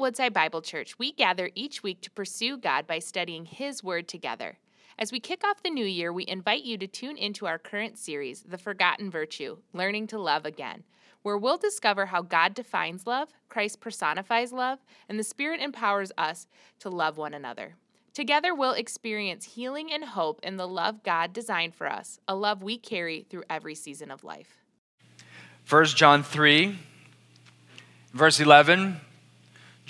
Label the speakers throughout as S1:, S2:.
S1: Woodside Bible Church, we gather each week to pursue God by studying His Word together. As we kick off the new year, we invite you to tune into our current series, The Forgotten Virtue Learning to Love Again, where we'll discover how God defines love, Christ personifies love, and the Spirit empowers us to love one another. Together, we'll experience healing and hope in the love God designed for us, a love we carry through every season of life.
S2: 1 John 3, verse 11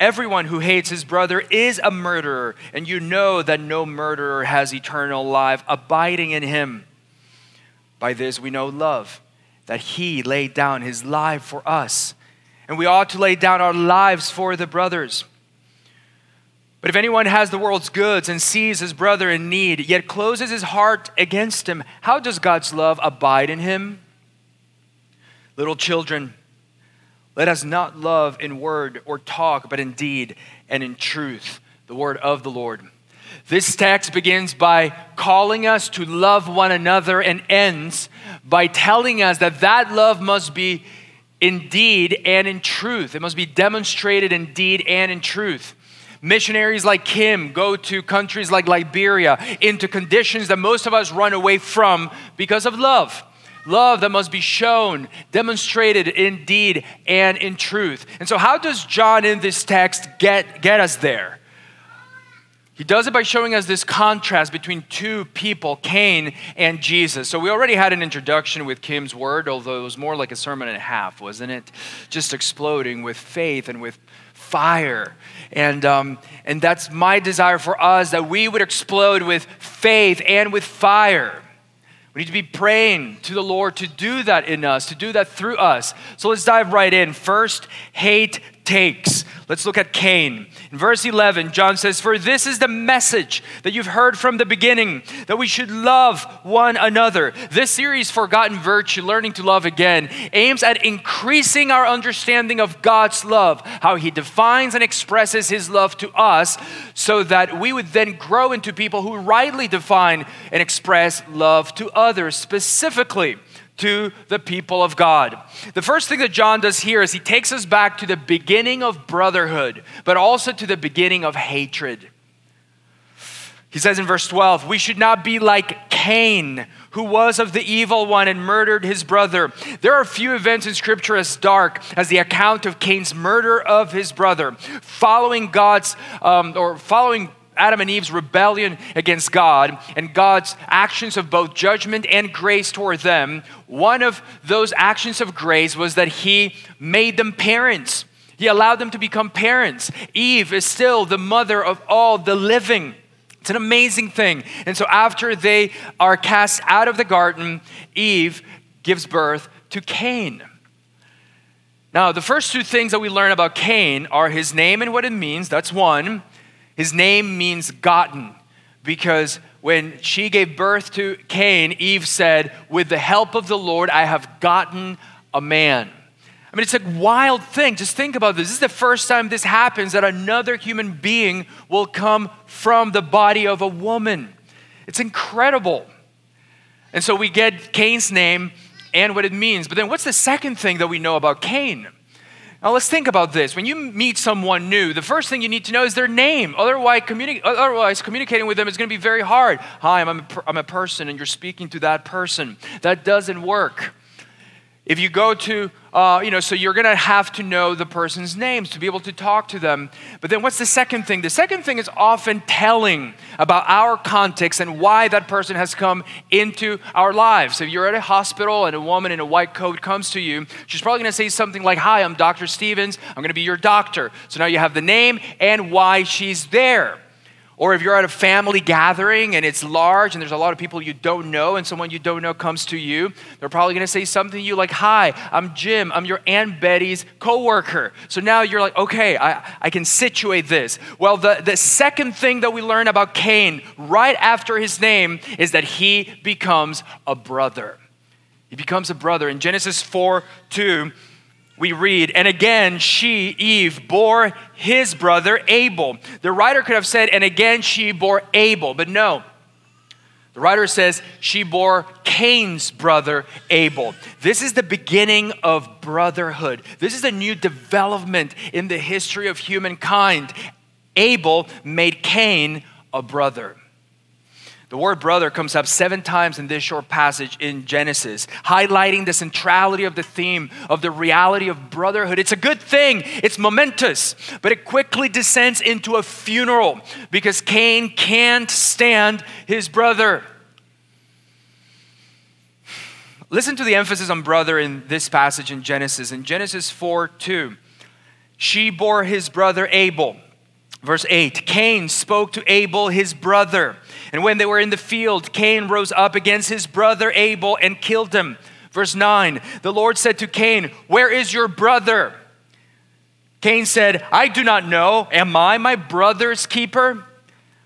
S2: Everyone who hates his brother is a murderer, and you know that no murderer has eternal life abiding in him. By this we know love, that he laid down his life for us, and we ought to lay down our lives for the brothers. But if anyone has the world's goods and sees his brother in need, yet closes his heart against him, how does God's love abide in him? Little children, let us not love in word or talk, but in deed and in truth. The word of the Lord. This text begins by calling us to love one another and ends by telling us that that love must be in deed and in truth. It must be demonstrated in deed and in truth. Missionaries like Kim go to countries like Liberia into conditions that most of us run away from because of love love that must be shown, demonstrated in deed and in truth. And so, how does John in this text get, get us there? He does it by showing us this contrast between two people, Cain and Jesus. So, we already had an introduction with Kim's word, although it was more like a sermon and a half, wasn't it? Just exploding with faith and with fire. And, um, and that's my desire for us that we would explode with faith and with fire. We need to be praying to the Lord to do that in us, to do that through us. So let's dive right in. First, hate takes. Let's look at Cain. In verse 11, John says, For this is the message that you've heard from the beginning, that we should love one another. This series, Forgotten Virtue, Learning to Love Again, aims at increasing our understanding of God's love, how He defines and expresses His love to us, so that we would then grow into people who rightly define and express love to others, specifically to the people of God. The first thing that John does here is he takes us back to the beginning of brotherhood, but also to the beginning of hatred. He says in verse 12, We should not be like Cain, who was of the evil one and murdered his brother. There are few events in Scripture as dark as the account of Cain's murder of his brother. Following God's, um, or following Adam and Eve's rebellion against God and God's actions of both judgment and grace toward them, one of those actions of grace was that He made them parents. He allowed them to become parents. Eve is still the mother of all the living. It's an amazing thing. And so, after they are cast out of the garden, Eve gives birth to Cain. Now, the first two things that we learn about Cain are his name and what it means. That's one. His name means gotten because when she gave birth to Cain, Eve said, With the help of the Lord, I have gotten a man. I mean, it's a wild thing. Just think about this. This is the first time this happens that another human being will come from the body of a woman. It's incredible. And so we get Cain's name and what it means. But then what's the second thing that we know about Cain? Now let's think about this. When you meet someone new, the first thing you need to know is their name. Otherwise, communi- otherwise communicating with them is going to be very hard. Hi, I'm a, I'm a person, and you're speaking to that person. That doesn't work. If you go to, uh, you know, so you're going to have to know the person's names to be able to talk to them. But then what's the second thing? The second thing is often telling about our context and why that person has come into our lives. If you're at a hospital and a woman in a white coat comes to you, she's probably going to say something like, Hi, I'm Dr. Stevens. I'm going to be your doctor. So now you have the name and why she's there. Or if you're at a family gathering and it's large and there's a lot of people you don't know and someone you don't know comes to you, they're probably to say something to you like, Hi, I'm Jim. I'm your Aunt Betty's coworker. So now you're like, Okay, I, I can situate this. Well, the, the second thing that we learn about Cain right after his name is that he becomes a brother. He becomes a brother. In Genesis 4 2, we read, and again she, Eve, bore his brother Abel. The writer could have said, and again she bore Abel, but no. The writer says she bore Cain's brother Abel. This is the beginning of brotherhood. This is a new development in the history of humankind. Abel made Cain a brother. The word brother comes up seven times in this short passage in Genesis, highlighting the centrality of the theme of the reality of brotherhood. It's a good thing, it's momentous, but it quickly descends into a funeral because Cain can't stand his brother. Listen to the emphasis on brother in this passage in Genesis. In Genesis 4 2, she bore his brother Abel. Verse 8 Cain spoke to Abel, his brother. And when they were in the field, Cain rose up against his brother Abel and killed him. Verse 9 The Lord said to Cain, Where is your brother? Cain said, I do not know. Am I my brother's keeper?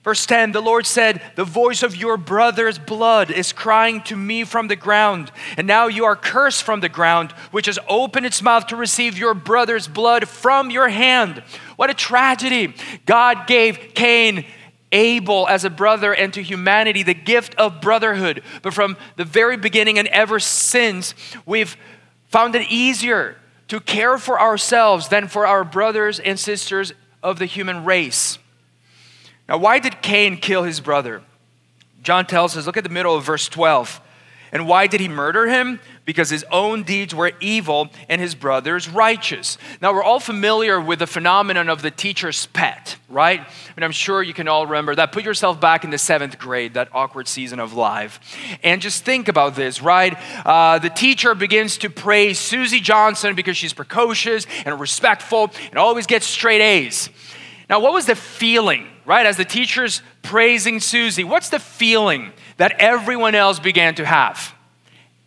S2: Verse 10 The Lord said, The voice of your brother's blood is crying to me from the ground. And now you are cursed from the ground, which has opened its mouth to receive your brother's blood from your hand. What a tragedy. God gave Cain Abel as a brother and to humanity the gift of brotherhood. But from the very beginning and ever since, we've found it easier to care for ourselves than for our brothers and sisters of the human race. Now, why did Cain kill his brother? John tells us, look at the middle of verse 12. And why did he murder him? Because his own deeds were evil and his brother's righteous. Now, we're all familiar with the phenomenon of the teacher's pet, right? And I'm sure you can all remember that. Put yourself back in the seventh grade, that awkward season of life. And just think about this, right? Uh, the teacher begins to praise Susie Johnson because she's precocious and respectful and always gets straight A's. Now, what was the feeling, right, as the teacher's praising Susie? What's the feeling that everyone else began to have?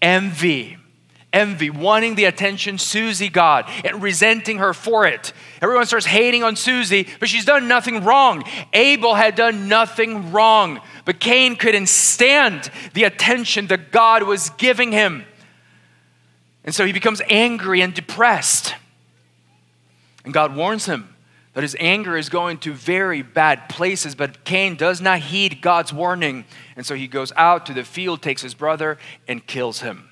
S2: Envy. Envy, wanting the attention Susie got and resenting her for it. Everyone starts hating on Susie, but she's done nothing wrong. Abel had done nothing wrong, but Cain couldn't stand the attention that God was giving him. And so he becomes angry and depressed. And God warns him that his anger is going to very bad places, but Cain does not heed God's warning. And so he goes out to the field, takes his brother, and kills him.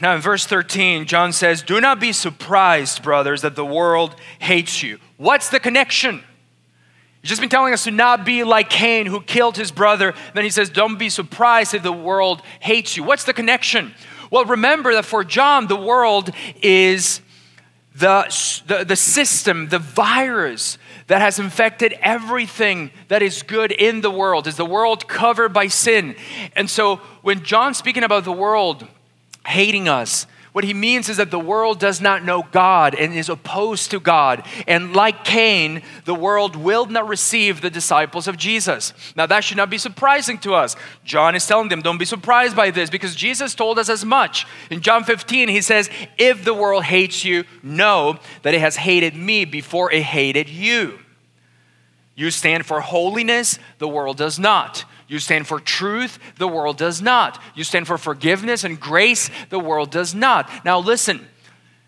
S2: Now, in verse 13, John says, Do not be surprised, brothers, that the world hates you. What's the connection? He's just been telling us to not be like Cain, who killed his brother. Then he says, Don't be surprised if the world hates you. What's the connection? Well, remember that for John, the world is the, the, the system, the virus that has infected everything that is good in the world. Is the world covered by sin? And so when John's speaking about the world hating us, what he means is that the world does not know God and is opposed to God. And like Cain, the world will not receive the disciples of Jesus. Now, that should not be surprising to us. John is telling them, don't be surprised by this because Jesus told us as much. In John 15, he says, If the world hates you, know that it has hated me before it hated you. You stand for holiness, the world does not. You stand for truth, the world does not. You stand for forgiveness and grace, the world does not. Now, listen,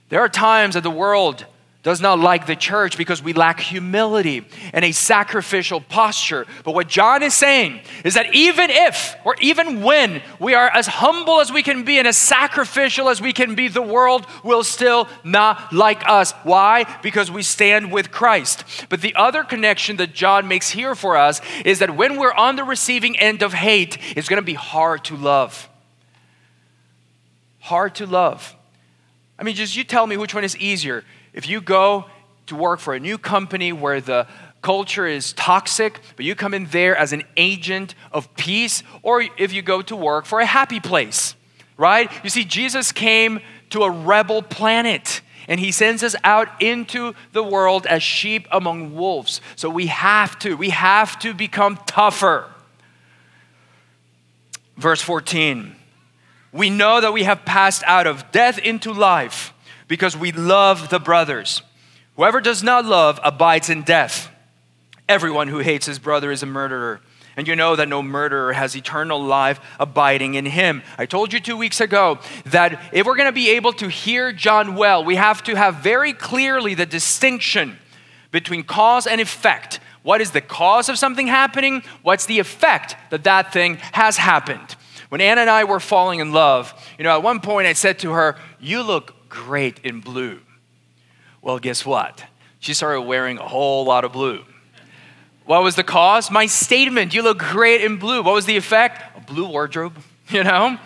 S2: there are times that the world does not like the church because we lack humility and a sacrificial posture. But what John is saying is that even if or even when we are as humble as we can be and as sacrificial as we can be, the world will still not like us. Why? Because we stand with Christ. But the other connection that John makes here for us is that when we're on the receiving end of hate, it's going to be hard to love. Hard to love. I mean, just you tell me which one is easier if you go to work for a new company where the culture is toxic, but you come in there as an agent of peace, or if you go to work for a happy place, right? You see, Jesus came to a rebel planet and he sends us out into the world as sheep among wolves. So we have to, we have to become tougher. Verse 14 We know that we have passed out of death into life because we love the brothers. Whoever does not love abides in death. Everyone who hates his brother is a murderer. And you know that no murderer has eternal life abiding in him. I told you two weeks ago that if we're going to be able to hear John well, we have to have very clearly the distinction between cause and effect. What is the cause of something happening? What's the effect that that thing has happened? When Anna and I were falling in love, you know, at one point I said to her, You look great in blue. Well, guess what? She started wearing a whole lot of blue. What was the cause? My statement, you look great in blue. What was the effect? A blue wardrobe, you know?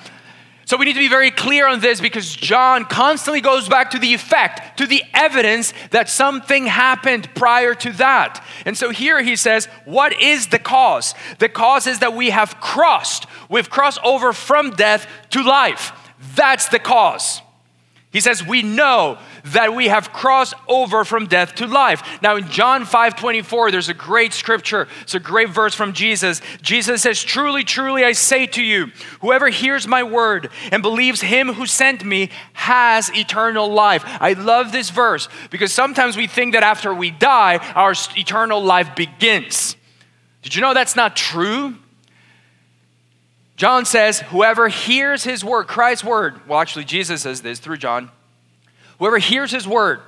S2: So we need to be very clear on this because John constantly goes back to the effect, to the evidence that something happened prior to that. And so here he says, What is the cause? The cause is that we have crossed. We've crossed over from death to life. That's the cause. He says, We know that we have crossed over from death to life. Now, in John 5 24, there's a great scripture. It's a great verse from Jesus. Jesus says, Truly, truly, I say to you, whoever hears my word and believes him who sent me has eternal life. I love this verse because sometimes we think that after we die, our eternal life begins. Did you know that's not true? John says, Whoever hears his word, Christ's word, well, actually, Jesus says this through John. Whoever hears his word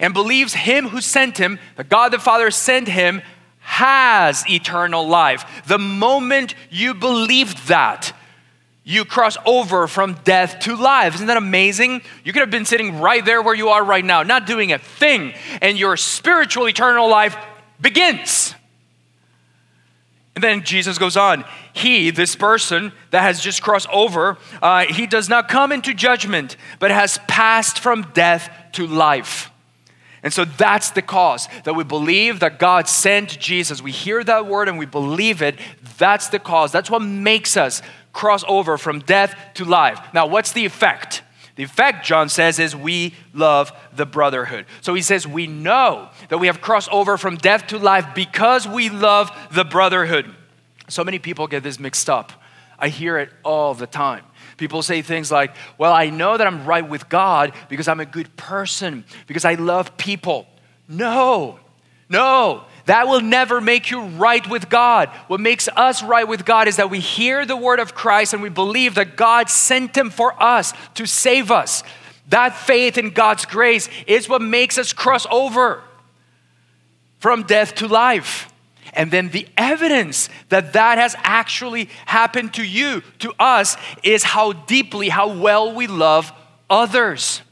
S2: and believes him who sent him, the God the Father sent him, has eternal life. The moment you believed that, you cross over from death to life. Isn't that amazing? You could have been sitting right there where you are right now, not doing a thing, and your spiritual eternal life begins. And then Jesus goes on. He, this person that has just crossed over, uh, he does not come into judgment, but has passed from death to life. And so that's the cause that we believe that God sent Jesus. We hear that word and we believe it. That's the cause. That's what makes us cross over from death to life. Now, what's the effect? The effect, John says, is we love the brotherhood. So he says, we know that we have crossed over from death to life because we love the brotherhood. So many people get this mixed up. I hear it all the time. People say things like, Well, I know that I'm right with God because I'm a good person, because I love people. No, no, that will never make you right with God. What makes us right with God is that we hear the word of Christ and we believe that God sent him for us to save us. That faith in God's grace is what makes us cross over from death to life. And then the evidence that that has actually happened to you, to us, is how deeply, how well we love others.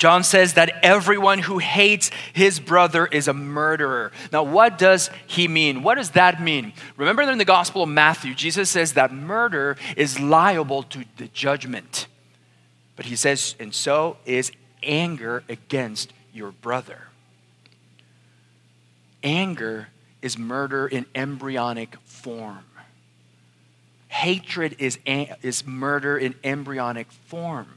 S2: John says that everyone who hates his brother is a murderer. Now, what does he mean? What does that mean? Remember in the Gospel of Matthew, Jesus says that murder is liable to the judgment. But he says, and so is anger against your brother. Anger is murder in embryonic form. Hatred is, is murder in embryonic form.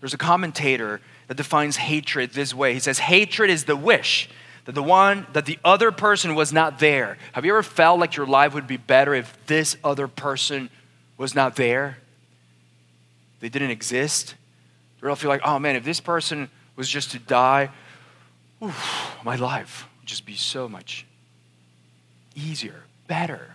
S2: There's a commentator that defines hatred this way. He says, Hatred is the wish that the one, that the other person was not there. Have you ever felt like your life would be better if this other person was not there? They didn't exist? You ever feel like, oh man, if this person was just to die, oof, my life would just be so much easier, better.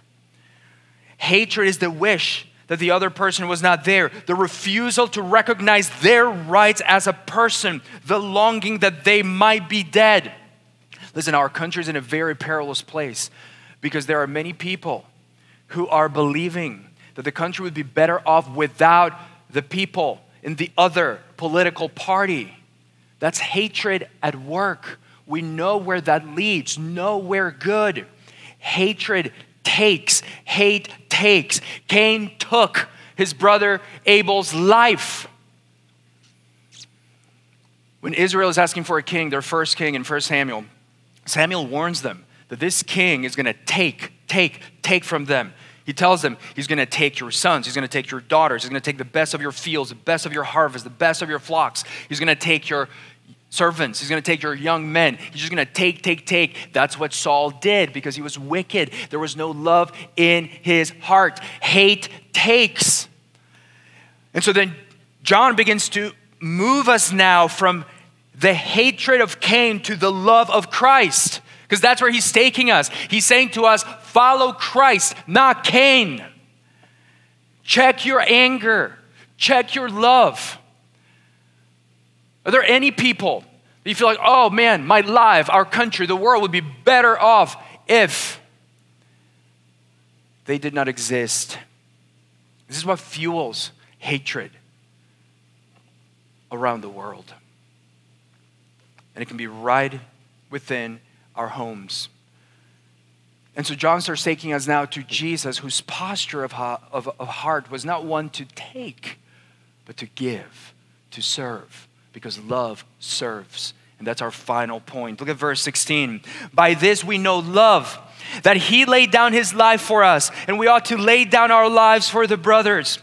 S2: Hatred is the wish that the other person was not there, the refusal to recognize their rights as a person, the longing that they might be dead. Listen, our country is in a very perilous place because there are many people who are believing that the country would be better off without the people in the other political party. That's hatred at work we know where that leads, nowhere good. Hatred takes, hate takes. Cain took his brother Abel's life. When Israel is asking for a king, their first king in 1 Samuel, Samuel warns them that this king is going to take, take, take from them. He tells them he's going to take your sons, he's going to take your daughters, he's going to take the best of your fields, the best of your harvest, the best of your flocks. He's going to take your servants, he's going to take your young men. He's just going to take, take, take. That's what Saul did because he was wicked. There was no love in his heart. Hate takes. And so then John begins to move us now from the hatred of Cain to the love of Christ because that's where he's taking us. He's saying to us, follow Christ, not Cain. Check your anger, check your love. Are there any people that you feel like, oh man, my life, our country, the world would be better off if they did not exist? This is what fuels hatred around the world. And it can be right within our homes. And so John starts taking us now to Jesus, whose posture of, heart was not one to take, but to give, to serve, because love serves. And that's our final point. Look at verse 16. By this we know love, that he laid down his life for us, and we ought to lay down our lives for the brothers.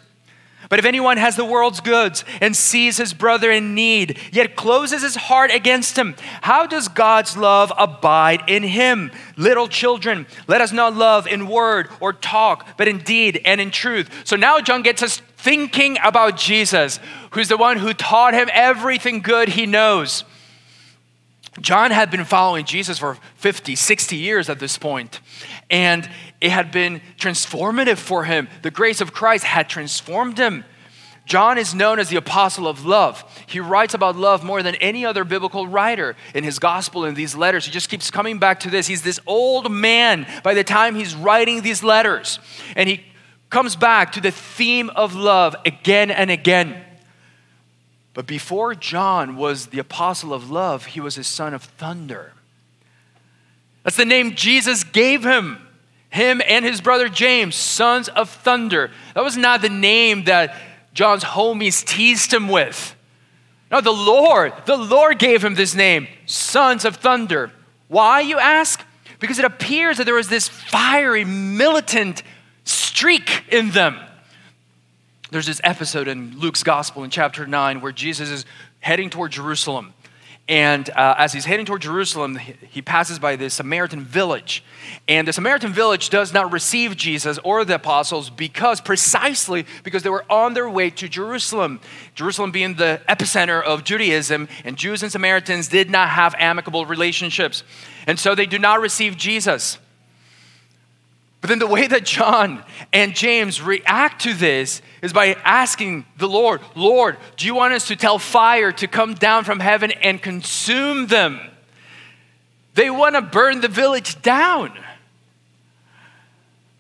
S2: But if anyone has the world's goods and sees his brother in need, yet closes his heart against him, how does God's love abide in him? Little children, let us not love in word or talk, but in deed and in truth. So now John gets us thinking about Jesus, who's the one who taught him everything good he knows. John had been following Jesus for 50, 60 years at this point, and it had been transformative for him. The grace of Christ had transformed him. John is known as the apostle of love. He writes about love more than any other biblical writer in his gospel in these letters. He just keeps coming back to this. He's this old man by the time he's writing these letters, and he comes back to the theme of love again and again. But before John was the apostle of love, he was a son of thunder. That's the name Jesus gave him. Him and his brother James, sons of thunder. That was not the name that John's homies teased him with. No, the Lord, the Lord gave him this name, sons of thunder. Why, you ask? Because it appears that there was this fiery, militant streak in them. There's this episode in Luke's gospel in chapter 9 where Jesus is heading toward Jerusalem. And uh, as he's heading toward Jerusalem, he passes by this Samaritan village. And the Samaritan village does not receive Jesus or the apostles because, precisely because they were on their way to Jerusalem. Jerusalem being the epicenter of Judaism, and Jews and Samaritans did not have amicable relationships. And so they do not receive Jesus. But then the way that John and James react to this is by asking the Lord, Lord, do you want us to tell fire to come down from heaven and consume them? They want to burn the village down.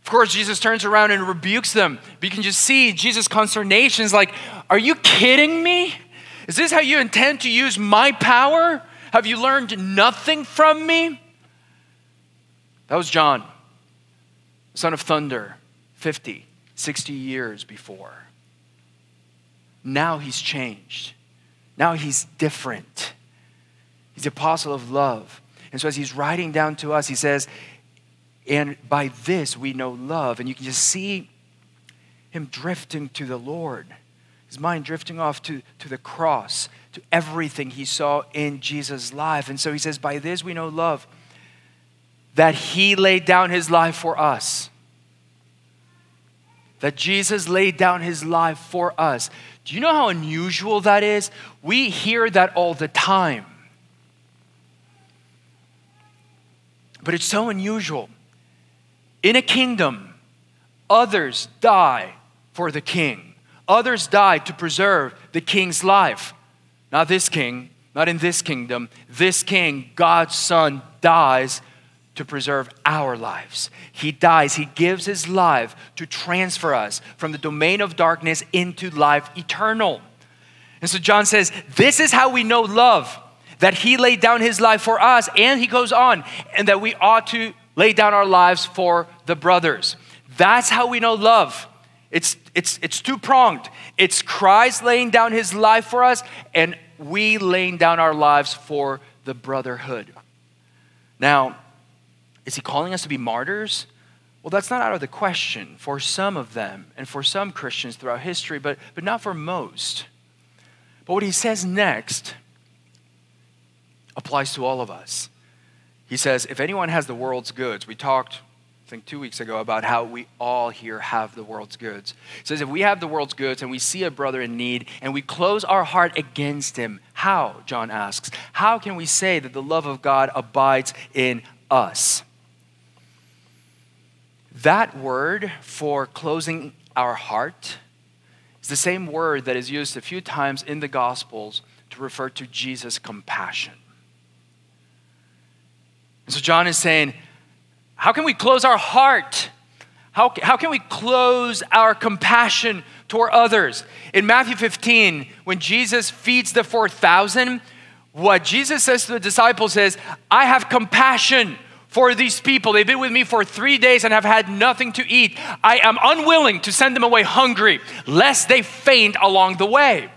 S2: Of course, Jesus turns around and rebukes them. But you can just see Jesus' consternation is like, Are you kidding me? Is this how you intend to use my power? Have you learned nothing from me? That was John son of thunder, 50, 60 years before. Now he's changed. Now he's different. He's the apostle of love. And so as he's writing down to us, he says, and by this we know love. And you can just see him drifting to the Lord, his mind drifting off to, to the cross, to everything he saw in Jesus' life. And so he says, by this we know love that he laid down his life for us. That Jesus laid down his life for us. Do you know how unusual that is? We hear that all the time. But it's so unusual. In a kingdom, others die for the king. Others die to preserve the king's life. Not this king, not in this kingdom. This king, God's son, dies to preserve our lives. He dies, He gives His life to transfer us from the domain of darkness into life eternal. And so John says, This is how we know love that He laid down His life for us, and He goes on, and that we ought to lay down our lives for the brothers. That's how we know love. It's, it's, it's two pronged. It's Christ laying down his life for us, and we laying down our lives for the brotherhood. Now, is he calling us to be martyrs? Well, that's not out of the question for some of them and for some Christians throughout history, but, but not for most. But what he says next applies to all of us. He says, If anyone has the world's goods, we talked, I think, two weeks ago about how we all here have the world's goods. He says, If we have the world's goods and we see a brother in need and we close our heart against him, how, John asks, how can we say that the love of God abides in us? That word for closing our heart is the same word that is used a few times in the Gospels to refer to Jesus' compassion. And so John is saying, how can we close our heart? How, how can we close our compassion toward others? In Matthew 15, when Jesus feeds the 4,000, what Jesus says to the disciples is, I have compassion for these people. They've been with me for three days and have had nothing to eat. I am unwilling to send them away hungry, lest they faint along the way.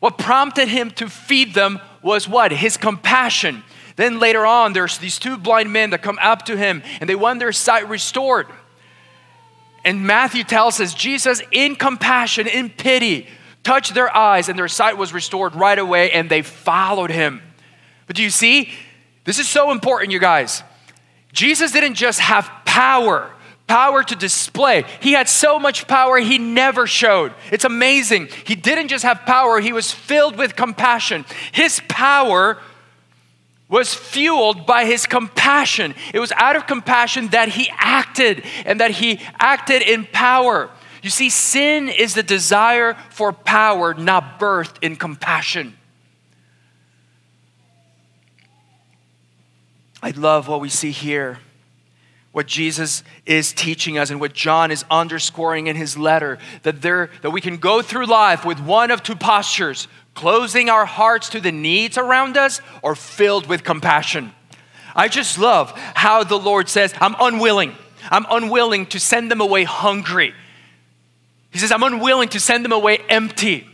S2: What prompted him to feed them was what? His compassion. Then later on, there's these two blind men that come up to him and they want their sight restored. And Matthew tells us Jesus, in compassion, in pity, touched their eyes and their sight was restored right away and they followed him. But do you see? This is so important, you guys. Jesus didn't just have power, power to display. He had so much power he never showed. It's amazing. He didn't just have power, he was filled with compassion. His power was fueled by his compassion. It was out of compassion that he acted and that he acted in power. You see, sin is the desire for power, not birthed in compassion. I love what we see here, what Jesus is teaching us, and what John is underscoring in his letter that, there, that we can go through life with one of two postures closing our hearts to the needs around us or filled with compassion. I just love how the Lord says, I'm unwilling. I'm unwilling to send them away hungry. He says, I'm unwilling to send them away empty.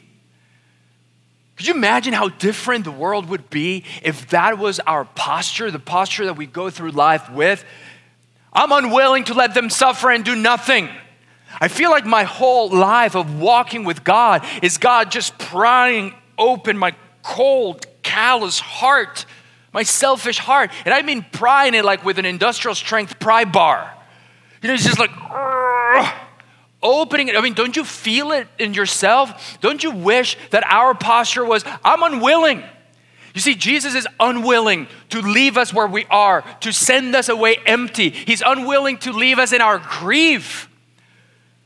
S2: Could you imagine how different the world would be if that was our posture, the posture that we go through life with? I'm unwilling to let them suffer and do nothing. I feel like my whole life of walking with God is God just prying open my cold, callous heart, my selfish heart. And I mean prying it like with an industrial strength pry bar. You know, it's just like, opening it. I mean, don't you feel it in yourself? Don't you wish that our posture was, I'm unwilling? You see, Jesus is unwilling to leave us where we are, to send us away empty. He's unwilling to leave us in our grief.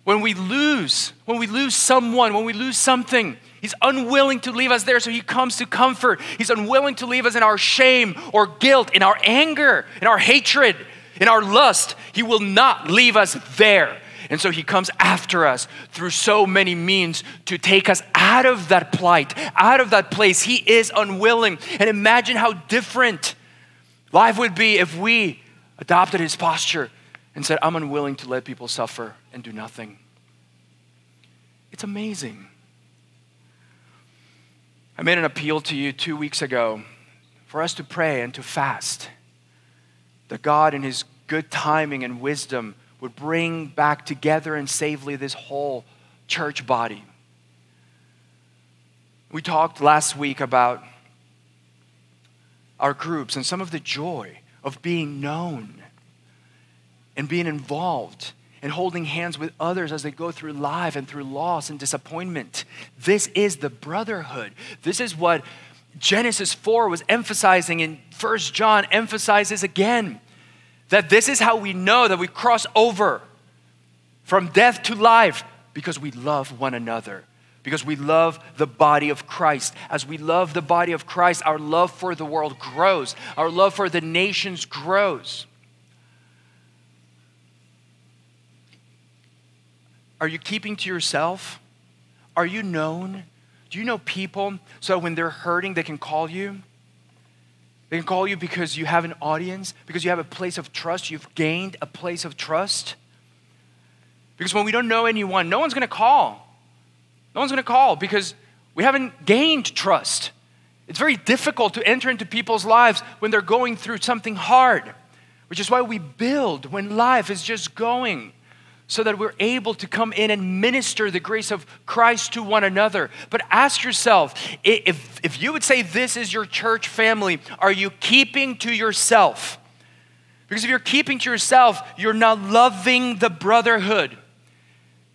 S2: When we lose, when we lose someone, when we lose something, He's unwilling to leave us there, so He comes to comfort. He's unwilling to leave us in our shame or guilt, in our anger, in our hatred, in our lust. He will not leave us there. And so he comes after us through so many means to take us out of that plight, out of that place. He is unwilling. And imagine how different life would be if we adopted his posture and said, I'm unwilling to let people suffer and do nothing. It's amazing. I made an appeal to you two weeks ago for us to pray and to fast. That God, in his good timing and wisdom, would bring back together and safely this whole church body. We talked last week about our groups and some of the joy of being known and being involved and holding hands with others as they go through life and through loss and disappointment. This is the brotherhood. This is what Genesis 4 was emphasizing, and First John emphasizes again that this is how we know that we cross over from death to life because we love one another, because we love the body of Christ. As we love the body of Christ, our love for the world grows, our love for the nations grows. Are you keeping to yourself? Are you known? Do you know people so when they're hurting, they can call you? They can call you because you have an audience, because you have a place of trust. You've gained a place of trust. Because when we don't know anyone, no one's going to call. No one's going to call because we haven't gained trust. It's very difficult to enter into people's lives when they're going through something hard, which is why we build when life is just going so that we're able to come in and minister the grace of Christ to one another. But ask yourself if, if you would say this is your church family, are you keeping to yourself? Because if you're keeping to yourself, you're not loving the brotherhood.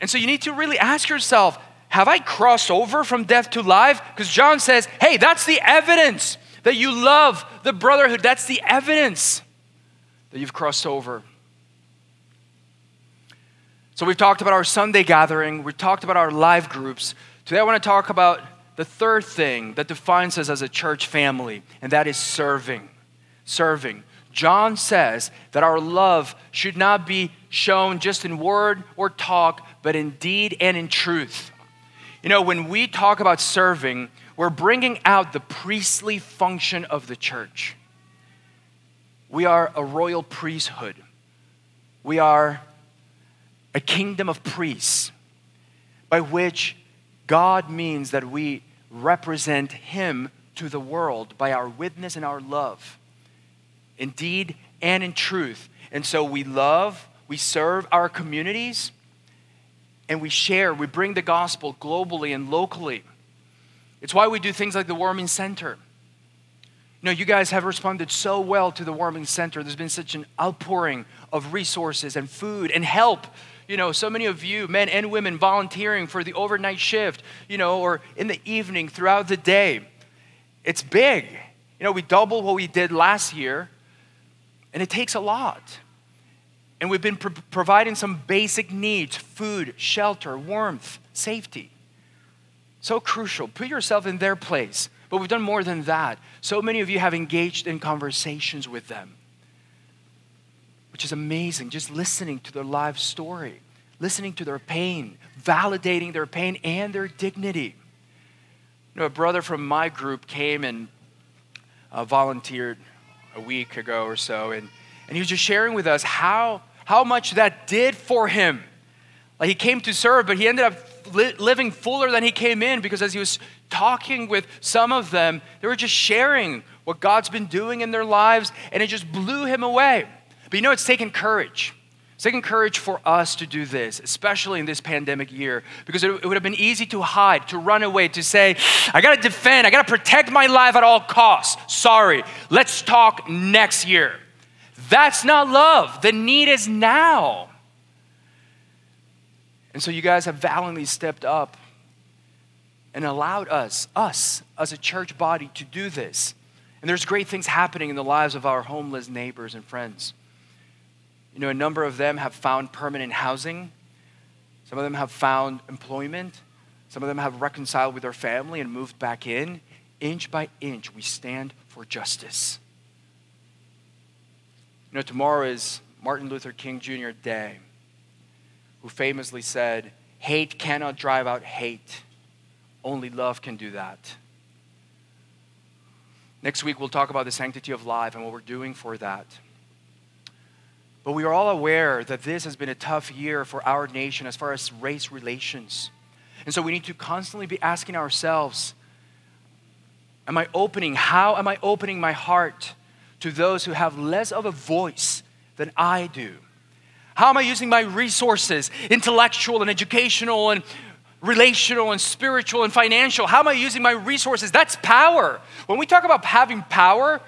S2: And so you need to really ask yourself have I crossed over from death to life? Because John says, hey, that's the evidence that you love the brotherhood. That's the evidence that you've crossed over. So we've talked about our Sunday gathering, we've talked about our live groups. Today I want to talk about the third thing that defines us as a church family, and that is serving. Serving. John says that our love should not be shown just in word or talk, but in deed and in truth. You know, when we talk about serving, we're bringing out the priestly function of the church. We are a royal priesthood. We are a kingdom of priests by which God means that we represent Him to the world by our witness and our love, in deed and in truth. And so we love, we serve our communities, and we share, we bring the gospel globally and locally. It's why we do things like the Warming Center. You know, you guys have responded so well to the Warming Center. There's been such an outpouring of resources and food and help you know, so many of you, men and women, volunteering for the overnight shift, you know, or in the evening throughout the day. It's big. You know, we doubled what we did last year, and it takes a lot. And we've been pro- providing some basic needs food, shelter, warmth, safety. So crucial. Put yourself in their place. But we've done more than that. So many of you have engaged in conversations with them which is amazing. Just listening to their life story, listening to their pain, validating their pain and their dignity. You know, a brother from my group came and uh, volunteered a week ago or so, and, and he was just sharing with us how, how much that did for him. Like he came to serve, but he ended up li- living fuller than he came in because as he was talking with some of them, they were just sharing what God's been doing in their lives, and it just blew him away. But you know, it's taken courage. It's taken courage for us to do this, especially in this pandemic year, because it, would have been easy to hide, to run away, to say, I gotta defend, I gotta protect my life at all costs. Sorry, let's talk next year. That's not love. The need is now. And so you guys have valiantly stepped up and allowed us, us as a church body, to do this. And there's great things happening in the lives of our homeless neighbors and friends. You know, a number of them have found permanent housing. Some of them have found employment. Some of them have reconciled with their family and moved back in. Inch by inch, we stand for justice. You know, tomorrow is Martin Luther King Jr. Day, who famously said, Hate cannot drive out hate, only love can do that. Next week, we'll talk about the sanctity of life and what we're doing for that. But we are all aware that this has been a tough year for our nation as far as race relations. And so we need to constantly be asking ourselves Am I opening, how am I opening my heart to those who have less of a voice than I do? How am I using my resources, intellectual and educational and relational and spiritual and financial? How am I using my resources? That's power. When we talk about having power,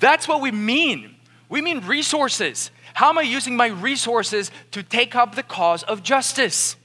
S2: that's what we mean. We mean resources. How am I using my resources to take up the cause of justice?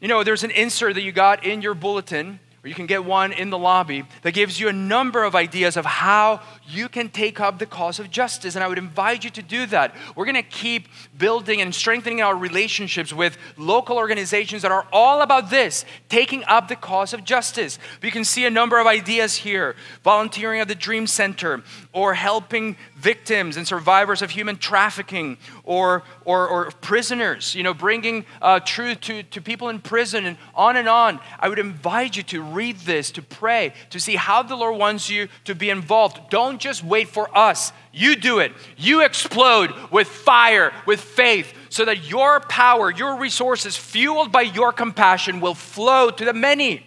S2: You know, there's an insert that you got in your bulletin or you can get one in the lobby that gives you a number of ideas of how you can take up the cause of justice. And I would invite you to do that. We're going to keep building and strengthening our relationships with local organizations that are all about this taking up the cause of justice. You can see a number of ideas here volunteering at the Dream Center, or helping victims and survivors of human trafficking, or, or, or prisoners, you know, bringing uh, truth to, to people in prison, and on and on. I would invite you to read this, to pray, to see how the Lord wants you to be involved. Don't just wait for us. You do it. You explode with fire, with faith, so that your power, your resources, fueled by your compassion, will flow to the many.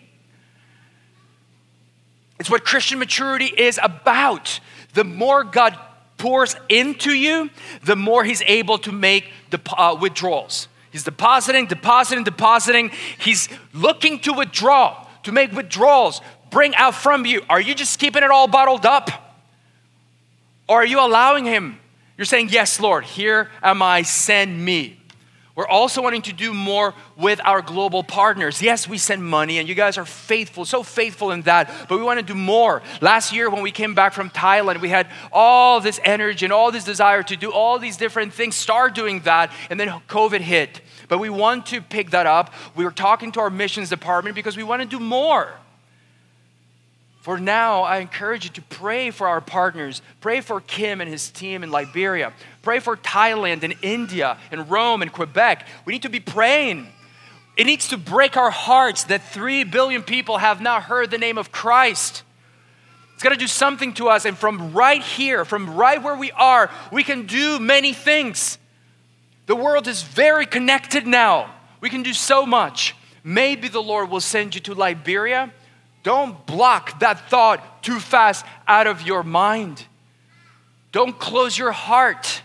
S2: It's what Christian maturity is about. The more God pours into you, the more he's able to make the uh, withdrawals. He's depositing, depositing, depositing. He's looking to withdraw, to make withdrawals, bring out from you. Are you just keeping it all bottled up? Or are you allowing him? You're saying, Yes, Lord, here am I, send me. We're also wanting to do more with our global partners. Yes, we send money, and you guys are faithful, so faithful in that, but we want to do more. Last year, when we came back from Thailand, we had all this energy and all this desire to do all these different things, start doing that, and then COVID hit. But we want to pick that up. We were talking to our missions department because we want to do more. For now, I encourage you to pray for our partners. Pray for Kim and his team in Liberia. Pray for Thailand and India and Rome and Quebec. We need to be praying. It needs to break our hearts that 3 billion people have not heard the name of Christ. It's got to do something to us. And from right here, from right where we are, we can do many things. The world is very connected now. We can do so much. Maybe the Lord will send you to Liberia don't block that thought too fast out of your mind. Don't close your heart.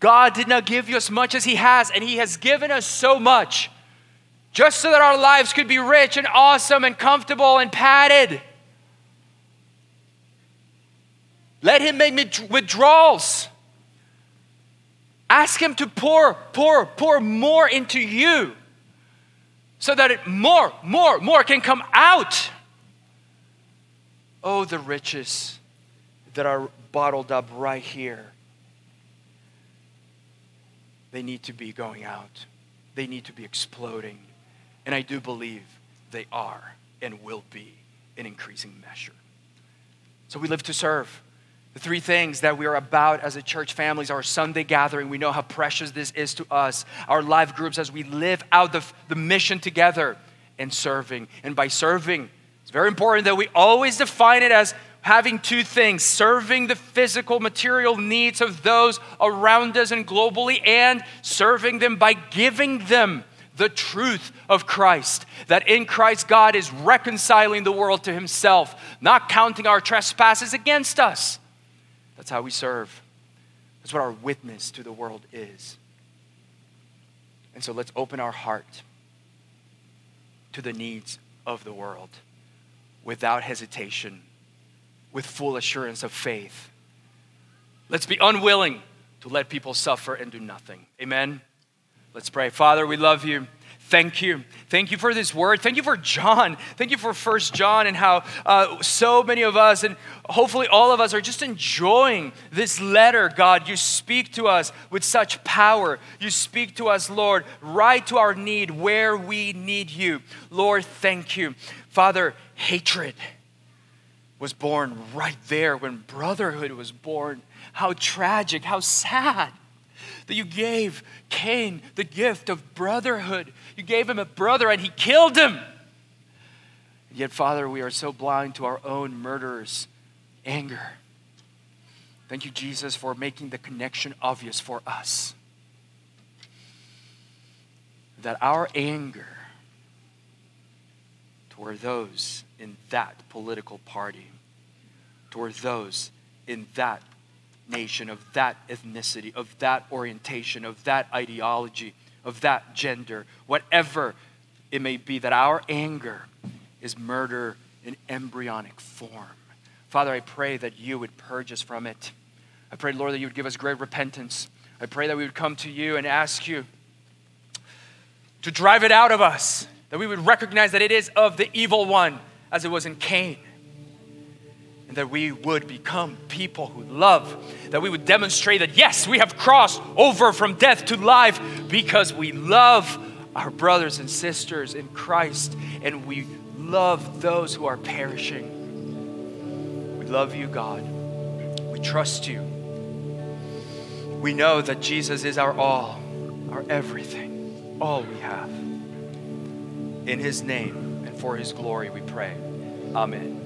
S2: God did not give you as much as He has, and He has given us so much just so that our lives could be rich and awesome and comfortable and padded. Let Him make me withdrawals. Ask Him to pour, pour, pour more into you so that it more, more, more can come out. Oh, the riches that are bottled up right here. They need to be going out, they need to be exploding. And I do believe they are and will be in increasing measure. So we live to serve. The three things that we are about as a church family is our Sunday gathering. We know how precious this is to us. Our live groups as we live out the, the mission together and serving. And by serving, it's very important that we always define it as having two things serving the physical, material needs of those around us and globally, and serving them by giving them the truth of Christ. That in Christ, God is reconciling the world to Himself, not counting our trespasses against us that's how we serve. That's what our witness to the world is. And so let's open our heart to the needs of the world without hesitation, with full assurance of faith. Let's be unwilling to let people suffer and do nothing. Amen. Let's pray. Father, we love you. Thank you. Thank you for this word. Thank you for John. Thank you for First John and how uh, so many of us, and hopefully all of us, are just enjoying this letter, God. You speak to us with such power. You speak to us, Lord, right to our need where we need you. Lord, thank you. Father, hatred was born right there when brotherhood was born. How tragic, how sad that you gave Cain the gift of brotherhood. You gave him a brother and he killed him. Yet, Father, we are so blind to our own murderer's anger. Thank you, Jesus, for making the connection obvious for us. That our anger toward those in that political party, toward those in that nation, of that ethnicity, of that orientation, of that ideology, of that gender, whatever it may be, that our anger is murder in embryonic form. Father, I pray that you would purge us from it. I pray, Lord, that you would give us great repentance. I pray that we would come to you and ask you to drive it out of us, that we would recognize that it is of the evil one, as it was in Cain that we would become people who love, that we would demonstrate that yes, we have crossed over from death to life because we love our brothers and sisters in Christ and we love those who are perishing. We love you, God. We trust you. We know that Jesus is our all, our everything, all we have. In his name and for his glory we pray. Amen.